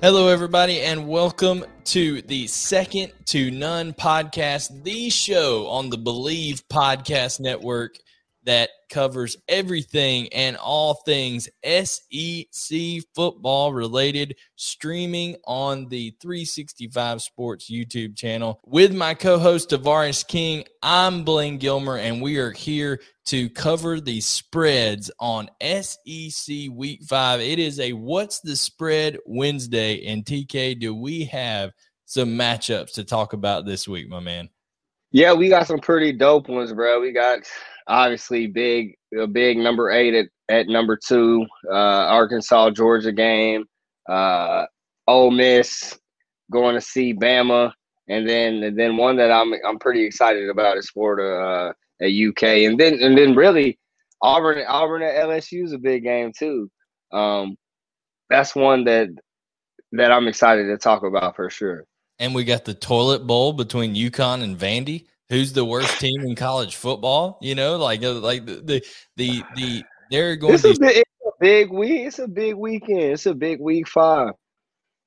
Hello, everybody, and welcome to the Second to None podcast, the show on the Bleav Podcast Network that covers everything and all things SEC football related, streaming on the 365 Sports YouTube channel. With my co host, Tavares King, I'm Blaine Gilmer, and we are here to cover the spreads on SEC Week 5. It is a What's the Spread Wednesday, and TK, do we have some matchups to talk about this week, my man? Yeah, we got some pretty dope ones, bro. We got obviously big a big number eight at, at number two, uh, Arkansas Georgia game, uh, Ole Miss going to see Bama, and then and then one that I'm I'm pretty excited about is Florida uh, at UK, and then and then really Auburn Auburn at LSU is a big game too. Um, that's one that that I'm excited to talk about for sure. And we got the toilet bowl between UConn and Vandy who's the worst team in college football. You know, like uh, like the the the, the they're going. It's, to, a big, it's a big week. It's a big weekend. It's a big week five.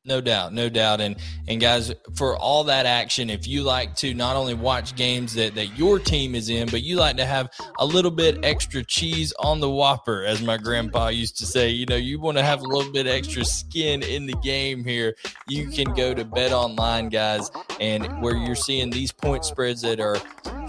No doubt, no doubt. And and guys, for all that action, if you like to not only watch games that, that your team is in, but you like to have a little bit extra cheese on the whopper, as my grandpa used to say, you know, you want to have a little bit extra skin in the game here, you can go to Bet Online, guys, and where you're seeing these point spreads that are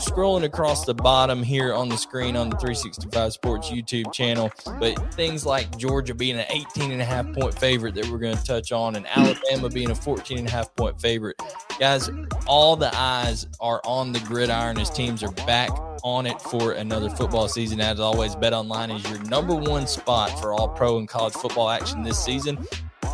scrolling across the bottom here on the screen on the 365 Sports YouTube channel. But things like Georgia being an 18 and a half point favorite that we're going to touch on and Alabama being a 14 and a half point favorite. Guys, all the eyes are on the gridiron as teams are back on it for another football season. As always, Bet Online is your number one spot for all pro and college football action this season.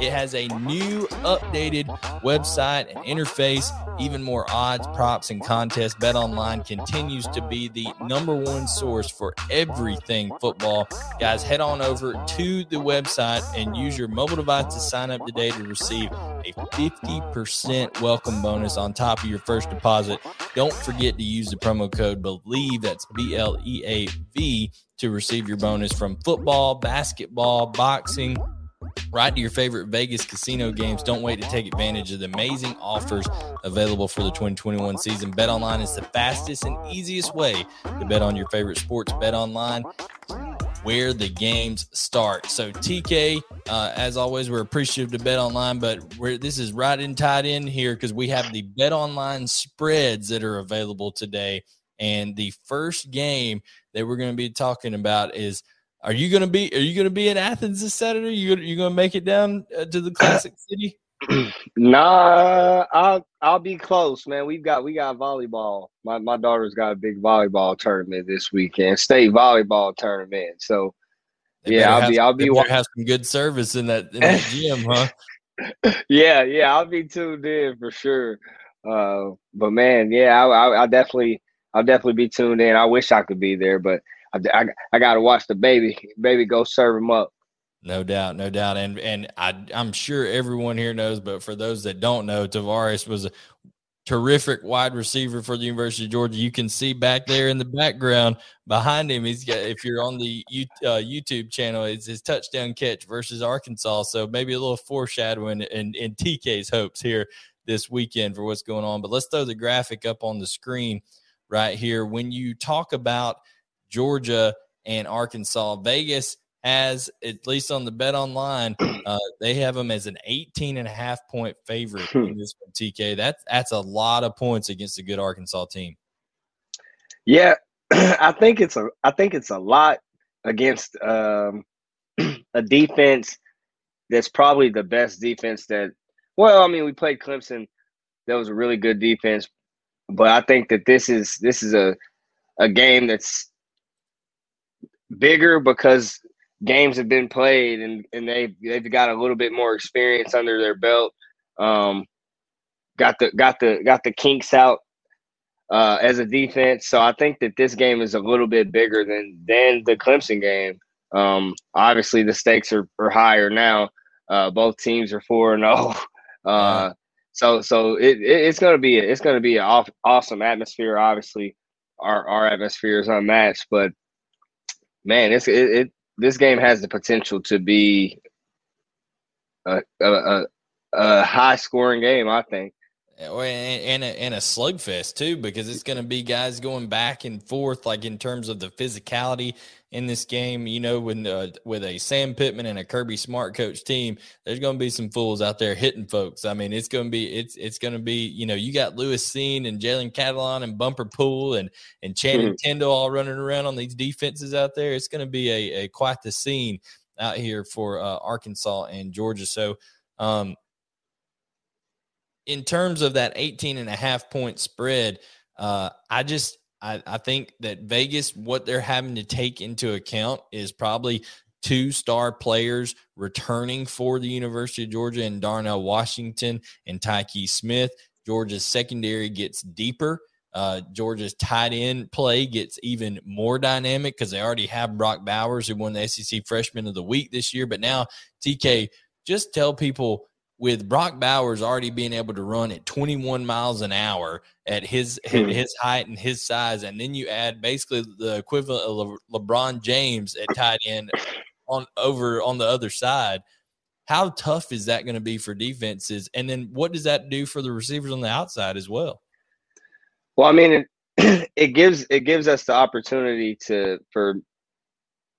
It has a new updated website and interface, even more odds, props, and contests. Bet Online continues to be the number one source for everything football. Guys, head on over to the website and use your mobile device to sign up today to receive a 50% welcome bonus on top of your first deposit. Don't forget to use the promo code BLEAV, that's B L E A V, to receive your bonus from football, basketball, boxing Right to your favorite Vegas casino games. Don't wait to take advantage of the amazing offers available for the 2021 season. Bet online is the fastest and easiest way to bet on your favorite sports. Bet online where the games start. So TK, uh, as always, we're appreciative to Bet Online, but this is right in tied in here because we have the Bet Online spreads that are available today. And the first game that we're going to be talking about is – are you gonna be Are you gonna be in Athens this Saturday? You you gonna make it down uh, to the Classic City? nah, I'll I'll be close, man. We've got we got volleyball. My my daughter's got a big volleyball tournament this weekend, state volleyball tournament. So they yeah, I'll be I'll be have some good service in that in that gym, huh? yeah, yeah, I'll be tuned in for sure. Uh, but man, yeah, I, I, I definitely I'll definitely be tuned in. I wish I could be there, but I, I, I got to watch the baby. Baby go serve him up. No doubt, no doubt, and and I I'm sure everyone here knows, but for those that don't know, Tavares was a terrific wide receiver for the University of Georgia. You can see back there in the background behind him. He's got if you're on the uh, YouTube channel, it's his touchdown catch versus Arkansas. So maybe a little foreshadowing in in TK's hopes here this weekend for what's going on. But let's throw the graphic up on the screen right here. When you talk about Georgia and Arkansas. Vegas has, at least on the bet online, uh, they have them as an 18 and a half point favorite in this one, TK. That's, that's a lot of points against a good Arkansas team. Yeah, I think it's a I think it's a lot against um, a defense that's probably the best defense that. Well, I mean, we played Clemson. That was a really good defense, but I think that this is this is a a game that's bigger because games have been played and and they they've got a little bit more experience under their belt. Um, got the got the got the kinks out uh, as a defense. So I think that this game is a little bit bigger than than the Clemson game. Um, obviously, the stakes are, are higher now. Uh, both teams are four and zero. Oh. Uh, so so it, it it's gonna be a, it's gonna be an off, awesome atmosphere. Obviously, our our atmosphere is unmatched, but man, it's it, it this game has the potential to be a a, a, a high scoring game. I think and, a, and a slugfest too, because it's going to be guys going back and forth, like in terms of the physicality in this game. You know, when uh, with a Sam Pittman and a Kirby Smart coach team, there's going to be some fools out there hitting folks. I mean, it's going to be it's it's going to be you know you got Lewis Cine and Jalen Catalon and Bumper Pool and and Channing mm-hmm. Tindall all running around on these defenses out there. It's going to be a, a quite the scene out here for uh, Arkansas and Georgia. So. Um, in terms of that 18 and a half point spread, uh, I just I, I think that Vegas, what they're having to take into account is probably two star players returning for the University of Georgia and Darnell Washington and Tykee Smith. Georgia's secondary gets deeper. Uh, Georgia's tight end play gets even more dynamic because they already have Brock Bowers, who won the SEC Freshman of the Week this year. But now, TK, just tell people with Brock Bowers already being able to run at 21 miles an hour at his mm. his height and his size, and then you add basically the equivalent of Le- LeBron James at tight end on over on the other side. How tough is that going to be for defenses? And then what does that do for the receivers on the outside as well? Well, I mean, it, it gives it gives us the opportunity to for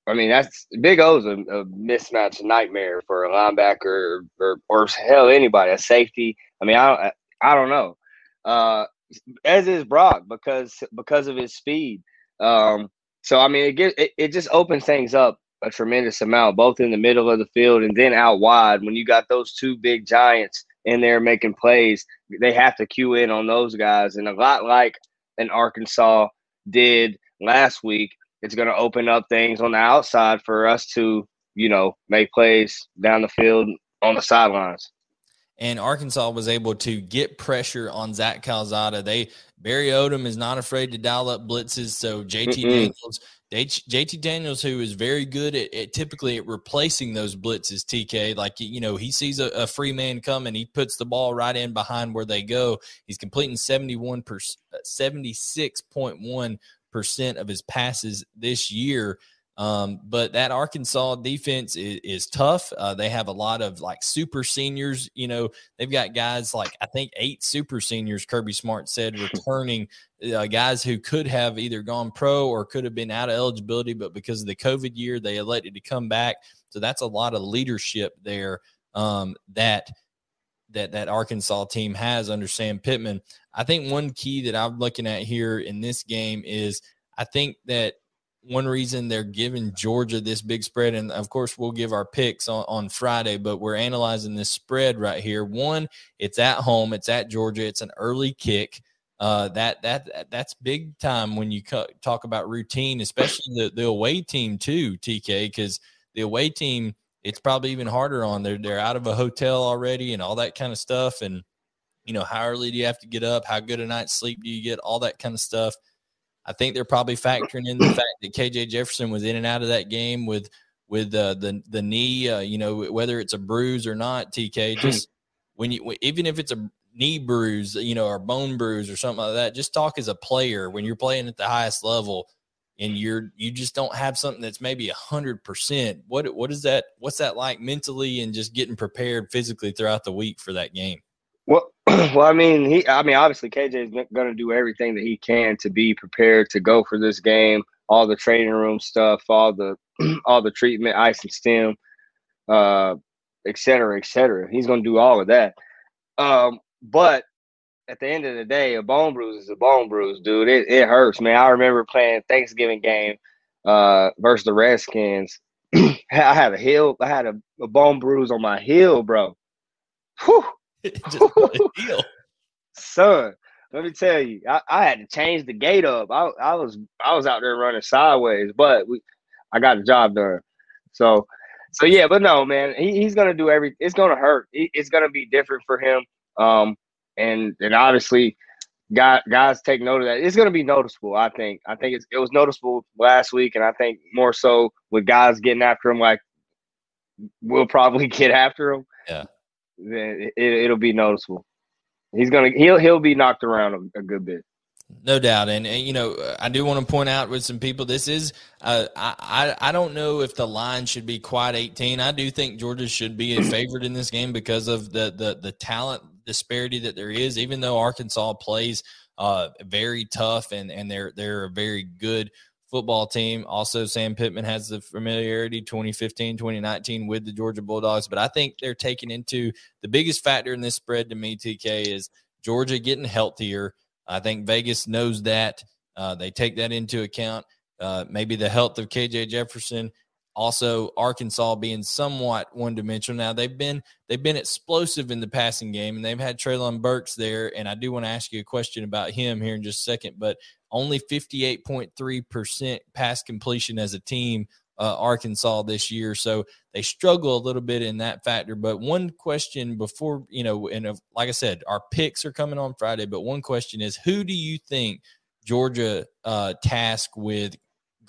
I mean, that's Big O's a, a mismatch nightmare for a linebacker or, or, or hell anybody, a safety. I mean, I I don't know. Uh, as is Brock because because of his speed. Um, so I mean, it, get, it it just opens things up a tremendous amount, both in the middle of the field and then out wide. When you got those two big giants in there making plays, they have to cue in on those guys, and a lot like an Arkansas did last week it's going to open up things on the outside for us to, you know, make plays down the field on the sidelines. And Arkansas was able to get pressure on Zach Calzada. They Barry Odom is not afraid to dial up blitzes. So JT Mm-mm. Daniels, JT Daniels, who is very good at, at, typically at replacing those blitzes, TK. Like you know, he sees a, a, free man coming, he puts the ball right in behind where they go. He's completing 71 percent, 76.1 percent of his passes this year. Um, but that Arkansas defense is, is tough. Uh, they have a lot of like super seniors. You know, they've got guys like I think eight super seniors. Kirby Smart said returning uh, guys who could have either gone pro or could have been out of eligibility, but because of the COVID year, they elected to come back. So that's a lot of leadership there. Um, that that that Arkansas team has under Sam Pittman. I think one key that I'm looking at here in this game is I think that one reason they're giving Georgia this big spread, and of course we'll give our picks on, on Friday, but we're analyzing this spread right here. One, it's at home, it's at Georgia, it's an early kick. Uh, that that that's big time when you talk about routine, especially the the away team too, TK, because the away team it's probably even harder on. They're they're out of a hotel already and all that kind of stuff. And you know, how early do you have to get up? How good a night's sleep do you get? All that kind of stuff. I think they're probably factoring in the fact that KJ Jefferson was in and out of that game with with uh, the the knee. Uh, you know, whether it's a bruise or not, TK. Just when you even if it's a knee bruise, you know, or bone bruise or something like that, just talk as a player when you're playing at the highest level and you're you just don't have something that's maybe a hundred percent. What what is that? What's that like mentally and just getting prepared physically throughout the week for that game? Well, well, I mean, he, I mean, obviously KJ is going to do everything that he can to be prepared to go for this game. all the training room stuff, all the all the treatment, ice and stem, uh, et cetera, et cetera. He's going to do all of that. Um, but at the end of the day, a bone bruise is a bone bruise, dude. It, it hurts, man. I remember playing Thanksgiving game uh, versus the Redskins. I had a heel, I had a, a, bone bruise on my heel, bro. Whew. Son, let me tell you, I, I, had to change the gait up. I, I was I was out there running sideways, but we I got the job done. So so yeah, but no, man, he, he's gonna do every. It's gonna hurt. it's gonna be different for him. Um, and and obviously, guys, guys take note of that. It's gonna be noticeable. I think. I think it was noticeable last week, and I think more so with guys getting after him, like we'll probably get after him. Yeah. Then it, will be noticeable. He's gonna he'll he'll be knocked around a, a good bit. No doubt, and, and, you know, I do want to point out with some people, this is uh, I I don't know if the line should be quite eighteen. I do think Georgia should be a favorite in this game because of the the the talent disparity that there is. Even though Arkansas plays uh, very tough and and they're they're a very good football team. Also, Sam Pittman has the familiarity 2015, 2019 with the Georgia Bulldogs. But I think they're taking into the biggest factor in this spread to me, TK, is Georgia getting healthier. I think Vegas knows that. Uh, they take that into account. Uh, maybe the health of KJ Jefferson, also Arkansas being somewhat one dimensional. Now they've been they've been explosive in the passing game, and they've had Treylon Burks there. And I do want to ask you a question about him here in just a second. But only fifty eight point three percent pass completion as a team uh, Arkansas this year. So they struggle a little bit in that factor. But one question before, you know, and like I said, our picks are coming on Friday. But one question is who do you think Georgia uh, task with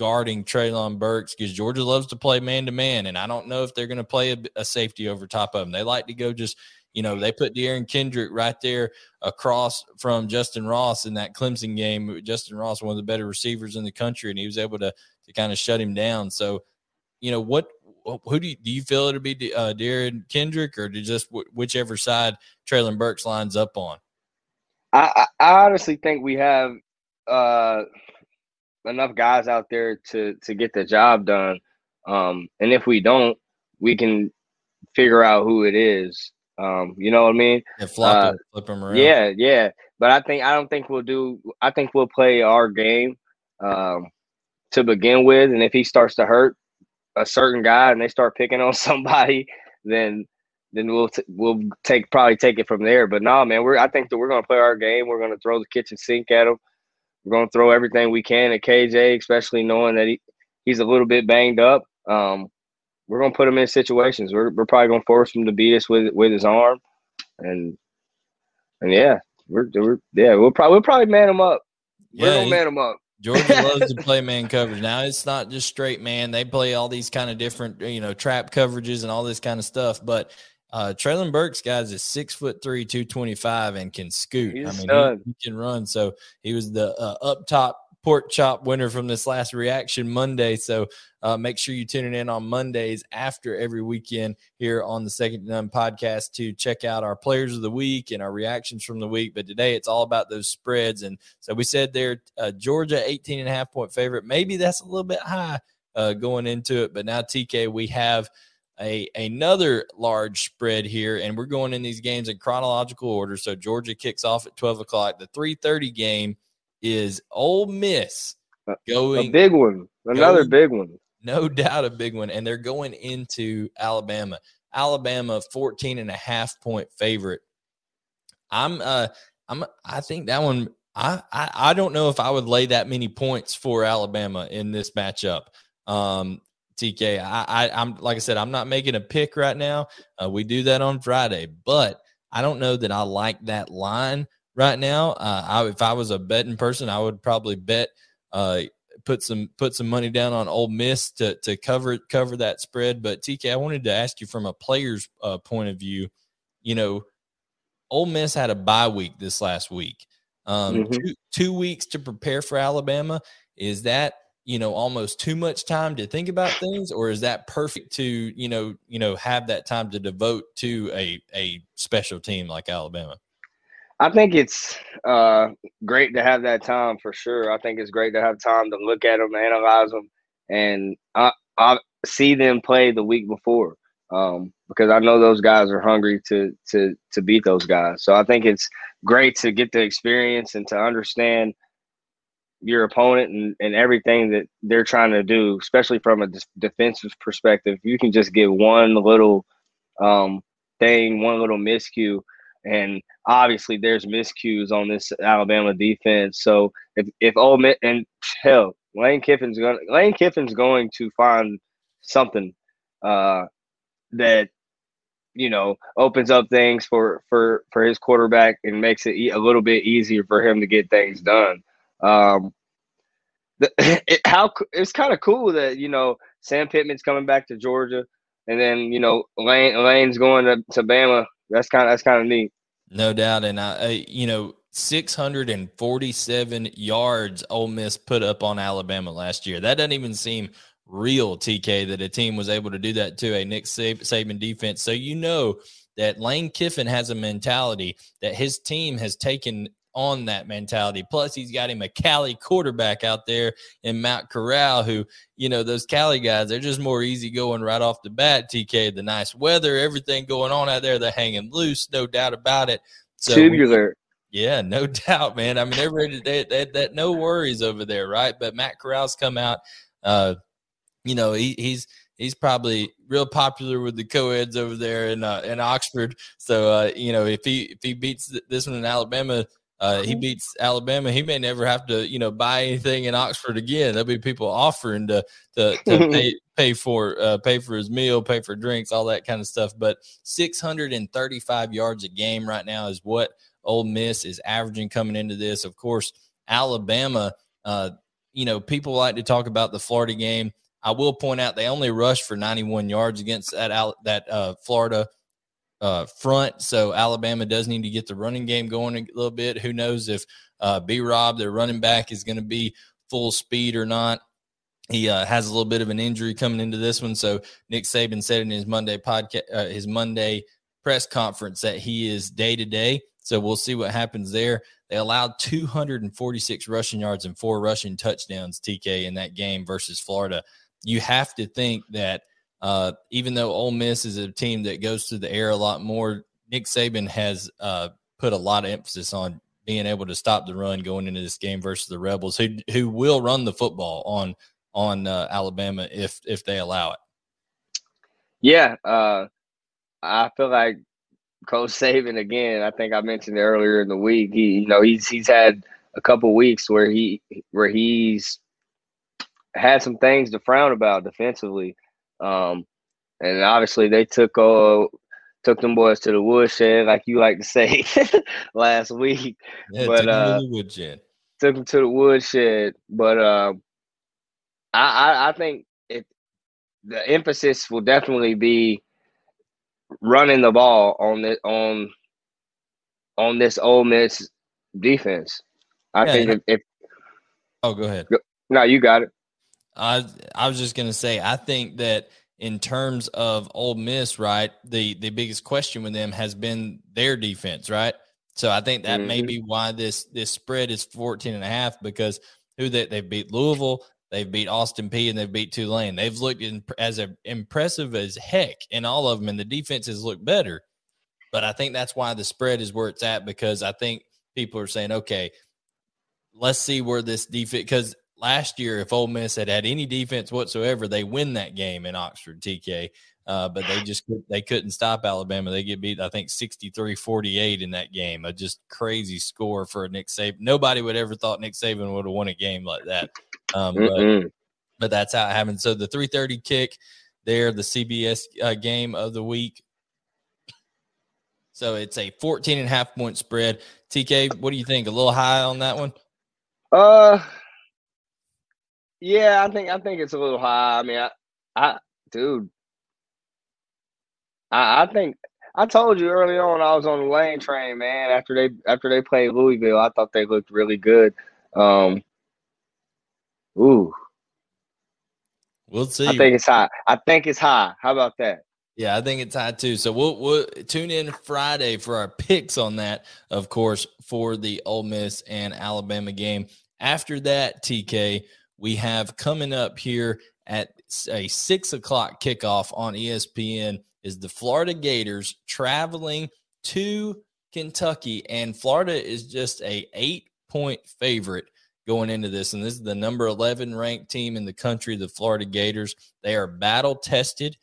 guarding Treylon Burks? Because Georgia loves to play man to man. And I don't know if they're going to play a, a safety over top of them. They like to go just you know, they put Derion Kendrick right there across from Justyn Ross in that Clemson game. Justyn Ross, one of the better receivers in the country, and he was able to to kind of shut him down. So, you know, what who do you, do you feel it'll be uh, Derion Kendrick or just whichever side Treylon Burks lines up on? I, I honestly think we have uh, enough guys out there to to get the job done. Um, and if we don't, we can figure out who it is. Um, you know what I mean? Yeah, flop uh, flip them around. Yeah, yeah. But I think I don't think we'll do. I think we'll play our game. Um, to begin with, and if he starts to hurt a certain guy and they start picking on somebody, then then we'll t- we'll take probably take it from there. But no, man, we're I think that we're gonna play our game. We're gonna throw the kitchen sink at him. We're gonna throw everything we can at KJ, especially knowing that he, he's a little bit banged up. Um, we're gonna put him in situations. We're we're probably gonna force him to beat us with with his arm, and and yeah, we're, we're yeah we'll probably we'll probably man him up. Yeah, we're gonna man him up. Georgia loves to play man coverage. Now it's not just straight man; they play all these kind of different, you know, trap coverages and all this kind of stuff. But uh Treylon Burks, guys, is six foot three, two twenty five, and can scoot. He's I mean, he, he, can run. So he was the uh, up top pork chop winner from this last reaction Monday. So uh, make sure you tune in on Mondays after every weekend here on the Second None podcast to check out our players of the week and our reactions from the week. But today it's all about those spreads. And so we said there, uh, Georgia 18 and a half point favorite. Maybe that's a little bit high uh, going into it. But now, TK, we have a another large spread here, and we're going in these games in chronological order. So Georgia kicks off at 12 o'clock. The 3:30 game is Ole Miss going a big one, another going, big one, no doubt a big one, and they're going into Alabama. Alabama 14 and a half point favorite. I'm uh I'm I think that one I, I I don't know if I would lay that many points for Alabama in this matchup. Um TK, I, I am like I said, I'm not making a pick right now. Uh, we do that on Friday, but I don't know that I like that line right now. Uh, I, if I was a betting person, I would probably bet uh, put some put some money down on Ole Miss to to cover cover that spread. But TK, I wanted to ask you from a player's uh, point of view. You know, Ole Miss had a bye week this last week. Um, mm-hmm. two, two weeks to prepare for Alabama. Is that you know almost too much time to think about things, or is that perfect to you know you know have that time to devote to a a special team like Alabama? I think it's uh, great to have that time for sure. I think it's great to have time to look at them, analyze them, and I, I see them play the week before um, because I know those guys are hungry to to to beat those guys. So I think it's great to get the experience and to understand your opponent and, and everything that they're trying to do, especially from a defensive perspective. You can just get one little um, thing, one little miscue, and obviously there's miscues on this Alabama defense. So if if Ole Miss and hell, Lane Kiffin's going Lane Kiffin's going to find something uh, that you know opens up things for for for his quarterback and makes it a little bit easier for him to get things done. Um, the, it, how it's kind of cool that you know Sam Pittman's coming back to Georgia, and then you know Lane Lane's going to, to Bama. That's kind of that's kind of neat. No doubt, and I, I you know 647 yards Ole Miss put up on Alabama last year. That doesn't even seem real, TK, that a team was able to do that to a Nick Saban defense. So you know that Lane Kiffin has a mentality that his team has taken on that mentality. Plus, he's got him a Cali quarterback out there in Matt Corral, who, you know, those Cali guys, they're just more easy going right off the bat. TK, the nice weather, everything going on out there, they're hanging loose, no doubt about it. So Tubular. Yeah, no doubt, man. I mean, they're ready. They, they, they, no worries over there, right? But Matt Corral's come out. Uh, you know, he, he's he's probably real popular with the co-eds over there in uh, in Oxford. So uh, you know, if he if he beats this one in Alabama, uh, he beats Alabama, he may never have to you know buy anything in Oxford again. There'll be people offering to to, to pay pay for uh, pay for his meal, pay for drinks, all that kind of stuff. But 635 yards a game right now is what Ole Miss is averaging coming into this. Of course, Alabama. Uh, you know, people like to talk about the Florida game I will point out they only rushed for 91 yards against that that uh, Florida uh, front. So Alabama does need to get the running game going a little bit. Who knows if uh, B Rob, their running back, is going to be full speed or not. He uh, has a little bit of an injury coming into this one. So Nick Saban said in his Monday podcast, uh, his Monday press conference that he is day to day. So we'll see what happens there. They allowed 246 rushing yards and four rushing touchdowns, TK, in that game versus Florida you have to think that uh, even though Ole Miss is a team that goes through the air a lot more, Nick Saban has uh, put a lot of emphasis on being able to stop the run going into this game versus the Rebels, who who will run the football on on uh, Alabama if if they allow it. Yeah, uh, I feel like Coach Saban again. I think I mentioned earlier in the week. He, you know, he's he's had a couple weeks where he where he's had some things to frown about defensively. Um, and obviously they took uh, took them boys to the woodshed, like you like to say last week. Yeah, but uh, the woodshed. Took them to the woodshed. But uh, I, I, I think it the emphasis will definitely be running the ball on the on on this Ole Miss defense. I yeah, think if, if oh go ahead. No, you got it. I I was just gonna say I think that in terms of Ole Miss, right, the the biggest question with them has been their defense, right? So I think that mm-hmm. may be why this this spread is 14 and a half because who they they beat Louisville, they've beat Austin Peay and they've beat Tulane. They've looked in, as a, impressive as heck in all of them and the defenses look better. But I think that's why the spread is where it's at because I think people are saying, okay, let's see where this defense because last year, if Ole Miss had had any defense whatsoever, they win that game in Oxford, TK. Uh, but they just they couldn't stop Alabama. They get beat, I think, 63-48 in that game. A just crazy score for a Nick Saban. Nobody would ever thought Nick Saban would have won a game like that. Um, but, but, that's how it happened. So the 330 kick there, the CBS uh, game of the week. So it's a 14 and a half point spread. TK, what do you think? A little high on that one? Uh, yeah, I think I think it's a little high. I mean, I, I dude, I, I think I told you early on I was on the lane train, man. After they after they played Louisville, I thought they looked really good. Um, ooh, we'll see. I think it's high. I think it's high. How about that? Yeah, I think it's high too. So we'll we'll tune in Friday for our picks on that, of course, for the Ole Miss and Alabama game. After that, TK, we have coming up here at a six o'clock kickoff on ESPN is the Florida Gators traveling to Kentucky, and Florida is just a eight point favorite going into this. And this is the number 11 ranked team in the country, the Florida Gators. They are battle tested.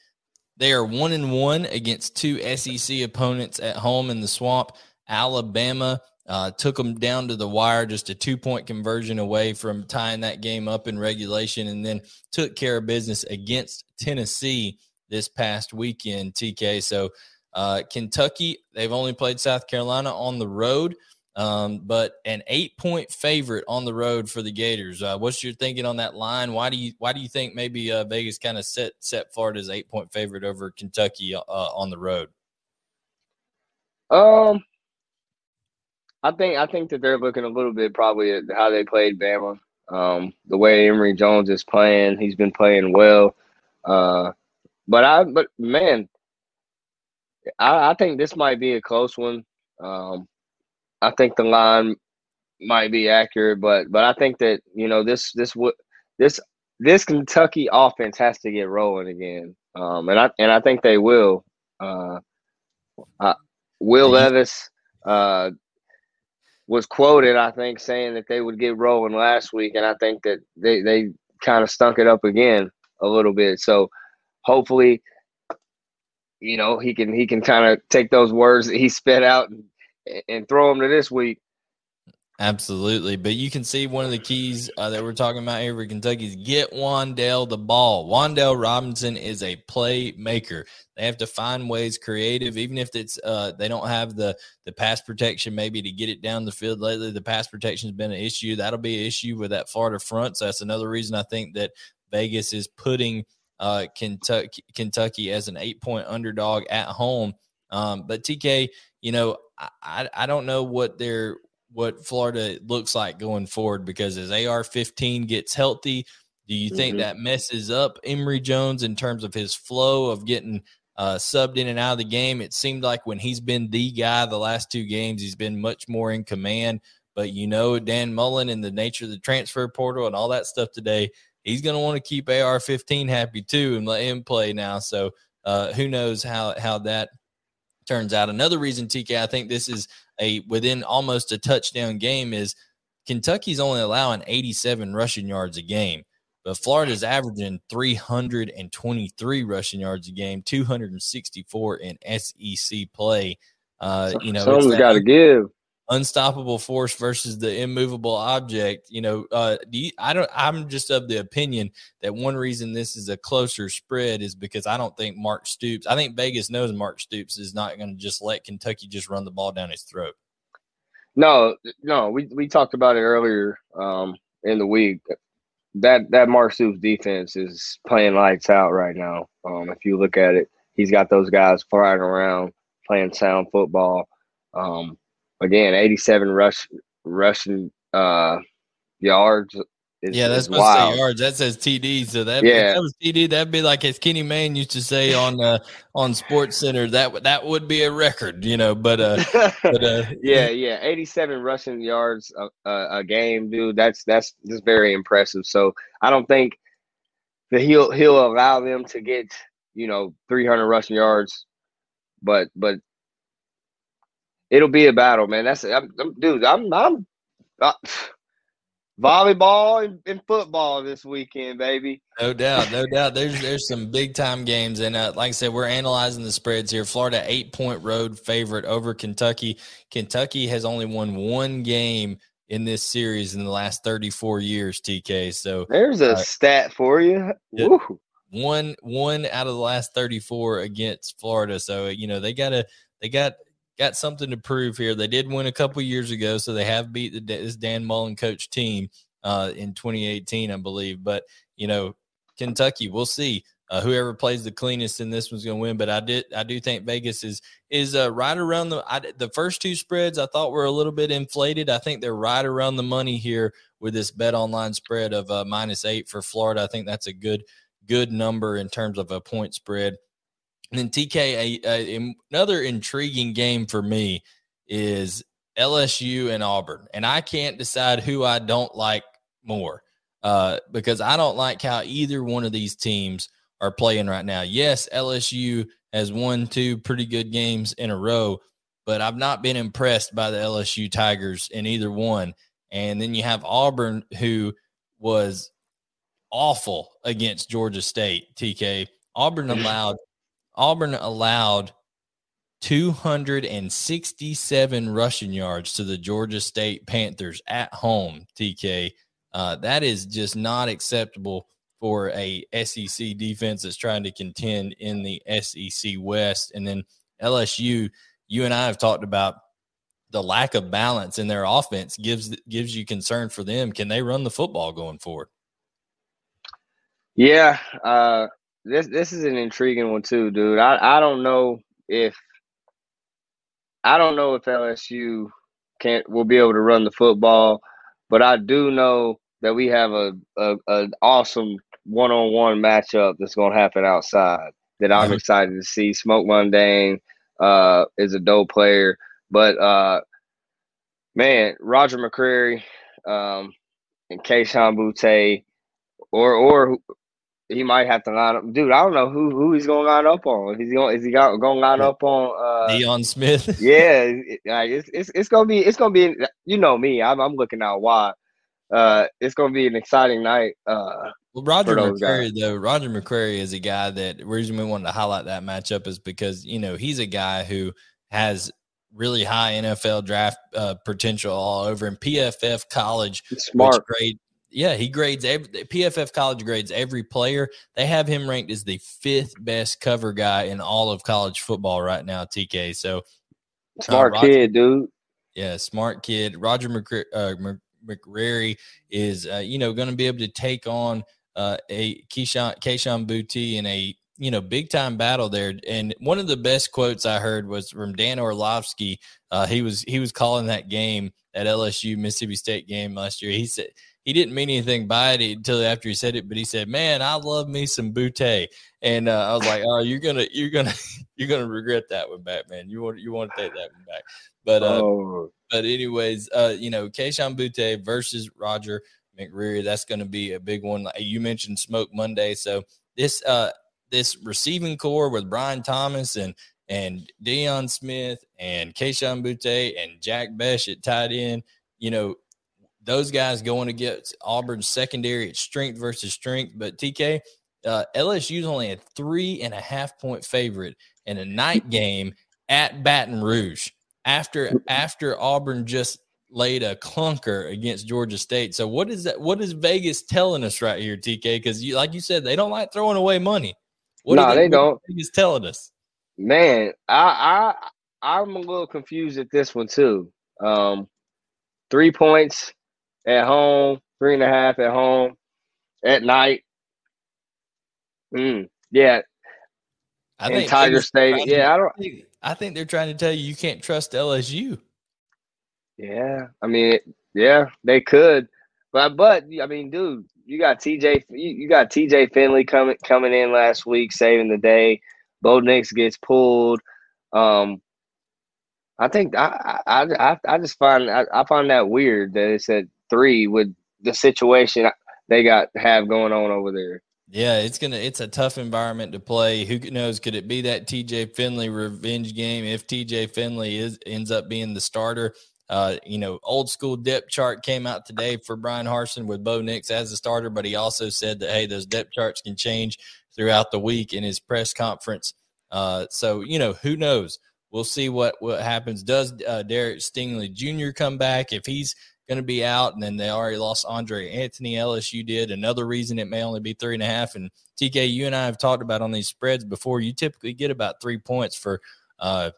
They are one and one against two SEC opponents at home in the swamp. Alabama uh, took them down to the wire, just a two point conversion away from tying that game up in regulation, and then took care of business against Tennessee this past weekend, TK. So, uh, Kentucky, they've only played South Carolina on the road. Um, but an eight point favorite on the road for the Gators. Uh, what's your thinking on that line? Why do you why do you think maybe uh, Vegas kind of set set Florida as eight point favorite over Kentucky uh, on the road? Um, I think I think that they're looking a little bit probably at how they played Bama. Um, the way Emory Jones is playing, he's been playing well. Uh, but I but man, I, I think this might be a close one. Um, I think the line might be accurate, but but I think that you know this this would this this Kentucky offense has to get rolling again, um, and I and I think they will. Uh, uh, Will Levis uh, was quoted, I think, saying that they would get rolling last week, and I think that they they kind of stunk it up again a little bit. So hopefully, you know, he can he can kind of take those words that he spit out and and throw them to this week. Absolutely. But you can see one of the keys uh, that we're talking about here for Kentucky is get Wan'Dale the ball. Wan'Dale Robinson is a playmaker. They have to find ways creative, even if it's uh, they don't have the the pass protection maybe to get it down the field lately. The pass protection has been an issue. That'll be an issue with that Florida front. So that's another reason I think that Vegas is putting uh, Kentucky Kentucky as an eight point underdog at home. Um, but TK, you know, I, I don't know what their what Florida looks like going forward because as AR 15 gets healthy, do you think mm-hmm. that messes up Emory Jones in terms of his flow of getting uh, subbed in and out of the game? It seemed like when he's been the guy the last two games, he's been much more in command. But you know, Dan Mullen and the nature of the transfer portal and all that stuff today, he's going to want to keep AR 15 happy too and let him play now. So uh, who knows how how that turns out. Another reason, TK, I think this is a within almost a touchdown game is Kentucky's only allowing 87 rushing yards a game, but Florida's averaging 323 rushing yards a game, 264 in SEC play. Uh, you know, someone's got to give unstoppable force versus the immovable object. You know, uh, do you, I don't. I'm just of the opinion that one reason this is a closer spread is because I don't think Mark Stoops. I think Vegas knows Mark Stoops is not going to just let Kentucky just run the ball down his throat. No, no, we we talked about it earlier um, in the week. That that Mark Stoops defense is playing lights out right now. Um, if you look at it, he's got those guys flying around, playing sound football. Um, again, 87 rush rushing uh, yards. Is, yeah, that's supposed wild. to say yards. That says TD. So that yeah, that was TD. That'd be like as Kenny Mayne used to say on uh, on SportsCenter. That that would be a record, you know. But uh, but uh, yeah, yeah, 87 rushing yards a, a, a game, dude. That's that's just very impressive. So I don't think that he'll he'll allow them to get you know 300 rushing yards, but but it'll be a battle, man. That's I'm, I'm, dude. I'm I'm uh, volleyball and, and, football this weekend, baby. No doubt, no doubt. There's there's some big time games, and uh, like I said, we're analyzing the spreads here. Florida eight point road favorite over Kentucky. Kentucky has only won one game in this series in the last 34 years. TK. So there's a uh, stat for you. One one out of the last 34 against Florida. So you know they gotta they got got something to prove here. They did win a couple years ago, so they have beat the this Dan Mullen coach team uh, in 2018, I believe. But you know, Kentucky, we'll see. Uh, whoever plays the cleanest in this one's going to win. But I did, I do think Vegas is is uh, right around the I, the first two spreads. I thought were a little bit inflated. I think they're right around the money here with this bet online spread of uh, minus eight for Florida. I think that's a good good number in terms of a point spread. And then TK, a, a, another intriguing game for me is LSU and Auburn, and I can't decide who I don't like more uh, because I don't like how either one of these teams are playing right now. Yes, LSU has won two pretty good games in a row, but I've not been impressed by the LSU Tigers in either one. And then you have Auburn, who was awful against Georgia State. TK Auburn allowed Auburn allowed 267 rushing yards to the Georgia State Panthers at home. TK, uh, that is just not acceptable for a SEC defense that's trying to contend in the SEC West. And then LSU, you and I have talked about the lack of balance in their offense gives gives you concern for them. Can they run the football going forward? Yeah, uh, this this is an intriguing one too, dude. I, I don't know if I don't know if LSU can't will be able to run the football, but I do know that we have a, a an awesome one on one matchup that's going to happen outside that I'm excited to see. Smoke Monday uh, is a dope player, but uh, man, Roger McCreary um, and Kayshon Boutte, or or he might have to line up. Dude, I don't know who who he's going to line up on. Is he going? Is he going to line up on? Uh, Deion Smith. yeah, it's, it's it's gonna be it's gonna be. You know me, I'm I'm looking out wide. Uh, it's gonna be an exciting night. Uh, well, Roger McCreary, though, Roger McCreary is a guy that reason we wanted to highlight that matchup is because you know he's a guy who has really high NFL draft uh, potential all over. In PFF college, smart grade, yeah, he grades every PFF college grades every player. They have him ranked as the fifth best cover guy in all of college football right now. TK, so uh, smart uh, Roger, kid, dude. Yeah, smart kid. Roger McCreary, uh, is uh, you know going to be able to take on uh, a Keyshawn Kayshon Boutte in a you know big time battle there. And one of the best quotes I heard was from Dan Orlovsky. Uh, he was he was calling that game at LSU Mississippi State game last year. He said he didn't mean anything by it until after he said it, but he said, "Man, I love me some Boutte," and uh, I was like, "Oh, you're gonna, you're gonna, you're gonna regret that one back, man. You want, you want to take that one back." But, uh, oh. but anyways, uh, you know, Kayshon Boutte versus Roger McCreary. That's going to be a big one. You mentioned Smoke Monday, so this uh this receiving corps with Brian Thomas and and Deion Smith and Kayshon Boutte and Jack Bech at tight end. You know, those guys going to get Auburn's secondary at strength versus strength. But TK, uh, LSU's only a three and a half point favorite in a night game at Baton Rouge after after Auburn just laid a clunker against Georgia State. So what is that? What is Vegas telling us right here, TK? Because you, like you said, they don't like throwing away money. What no, they, they don't. Vegas telling us. Man, I I I'm a little confused at this one too. Um, three points at home, three and a half at home at night. Mm, yeah. I think Tiger State. Yeah, I don't. I think they're trying to tell you you can't trust LSU. Yeah, I mean, yeah, they could, but but I mean, dude, you got TJ, you, you got TJ Finley coming coming in last week, saving the day. Bo Nix gets pulled. Um, I think I I I, I just find I, I find that weird that it's at three with the situation they got have going on over there. Yeah, it's gonna it's a tough environment to play. Who knows? Could it be that TJ Finley revenge game if TJ Finley is ends up being the starter? Uh, you know, old school depth chart came out today for Bryan Harsin with Bo Nix as a starter, but he also said that hey, those depth charts can change throughout the week in his press conference. Uh, so you know, who knows? We'll see what what happens. Does uh, Derek Stingley Jr. come back? If he's going to be out, and then they already lost Andre Anthony. LSU did another reason it may only be three and a half. And TK, you and I have talked about on these spreads before. You typically get about three points for uh,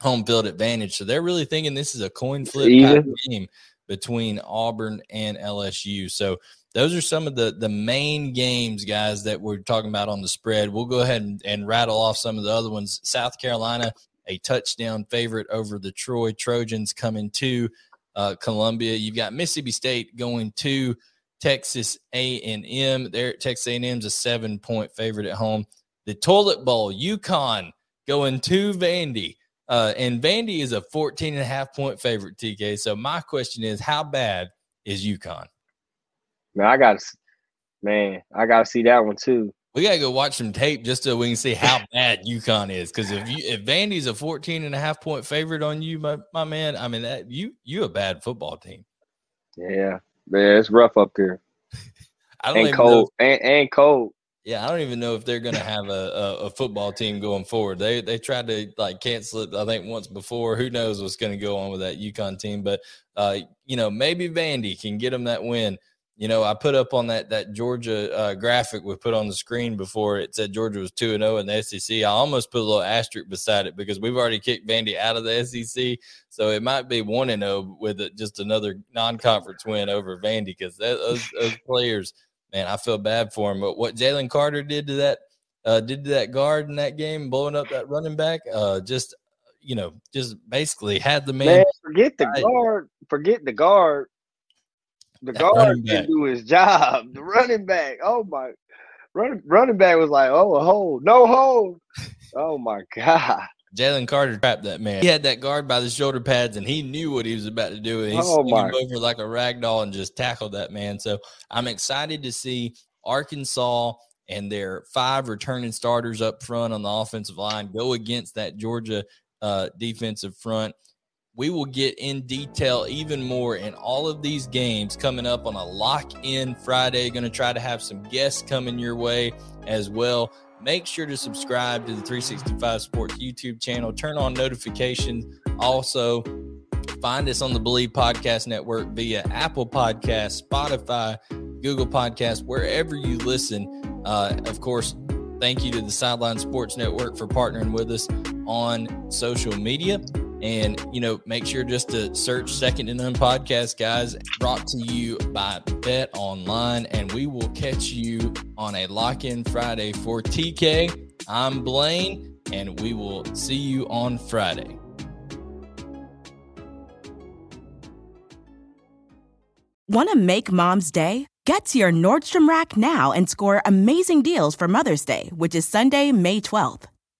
home field advantage. So they're really thinking this is a coin flip game between Auburn and LSU. So those are some of the the main games, guys, that we're talking about on the spread. We'll go ahead and, and rattle off some of the other ones. South Carolina, a touchdown favorite over the Troy Trojans coming to uh, Columbia. You've got Mississippi State going to Texas A and M. There, Texas A and M's a seven point favorite at home. the Toilet Bowl, UConn going to Vandy. Uh, and Vandy is a 14 and a half point favorite, TK. So my question is, how bad is UConn? Man, I got to, man, I got to see that one too. We gotta go watch some tape just so we can see how bad UConn is. Because if you if Vandy's a 14 and a half point favorite on you, my, my man, I mean that you you a bad football team. Yeah, man, it's rough up here. I don't and cold if, and, and cold. Yeah, I don't even know if they're going to have a, a, a, football team going forward. They they tried to like cancel it, I think once before. Who knows what's going to go on with that UConn team? But uh, you know, maybe Vandy can get them that win. You know, I put up on that that Georgia uh, graphic we put on the screen before. It said Georgia was two and zero oh in the SEC. I almost put a little asterisk beside it because we've already kicked Vandy out of the SEC, so it might be one and zero oh with just another non conference win over Vandy because those, those players man, I feel bad for him. But what Jalen Carter did to that, uh, did to that guard in that game, blowing up that running back, uh, just you know, just basically had the man. man forget the guard. Forget the guard. The guard didn't do his job. The running back. Oh my, running running back was like, oh a hold, no hold. Oh my god. Jalen Carter trapped that man. He had that guard by the shoulder pads, and he knew what he was about to do. And he oh him over like a rag doll and just tackled that man. So I'm excited to see Arkansas and their five returning starters up front on the offensive line go against that Georgia uh, defensive front. We will get in detail even more in all of these games coming up on a lock in Friday. Going to try to have some guests coming your way as well. Make sure to subscribe to the 365 Sports YouTube channel. Turn on notifications. Also, find us on the Bleav Podcast Network via Apple Podcast, Spotify, Google Podcast, wherever you listen. Uh, of course, thank you to the Sideline Sports Network for partnering with us on social media. And, you know, make sure just to search Second and None Podcast, guys, brought to you by BetOnline. And we will catch you on a lock in Friday for TK. I'm Blaine, and we will see you on Friday. Want to make mom's day? Get to your Nordstrom Rack now and score amazing deals for Mother's Day, which is Sunday, May 12th.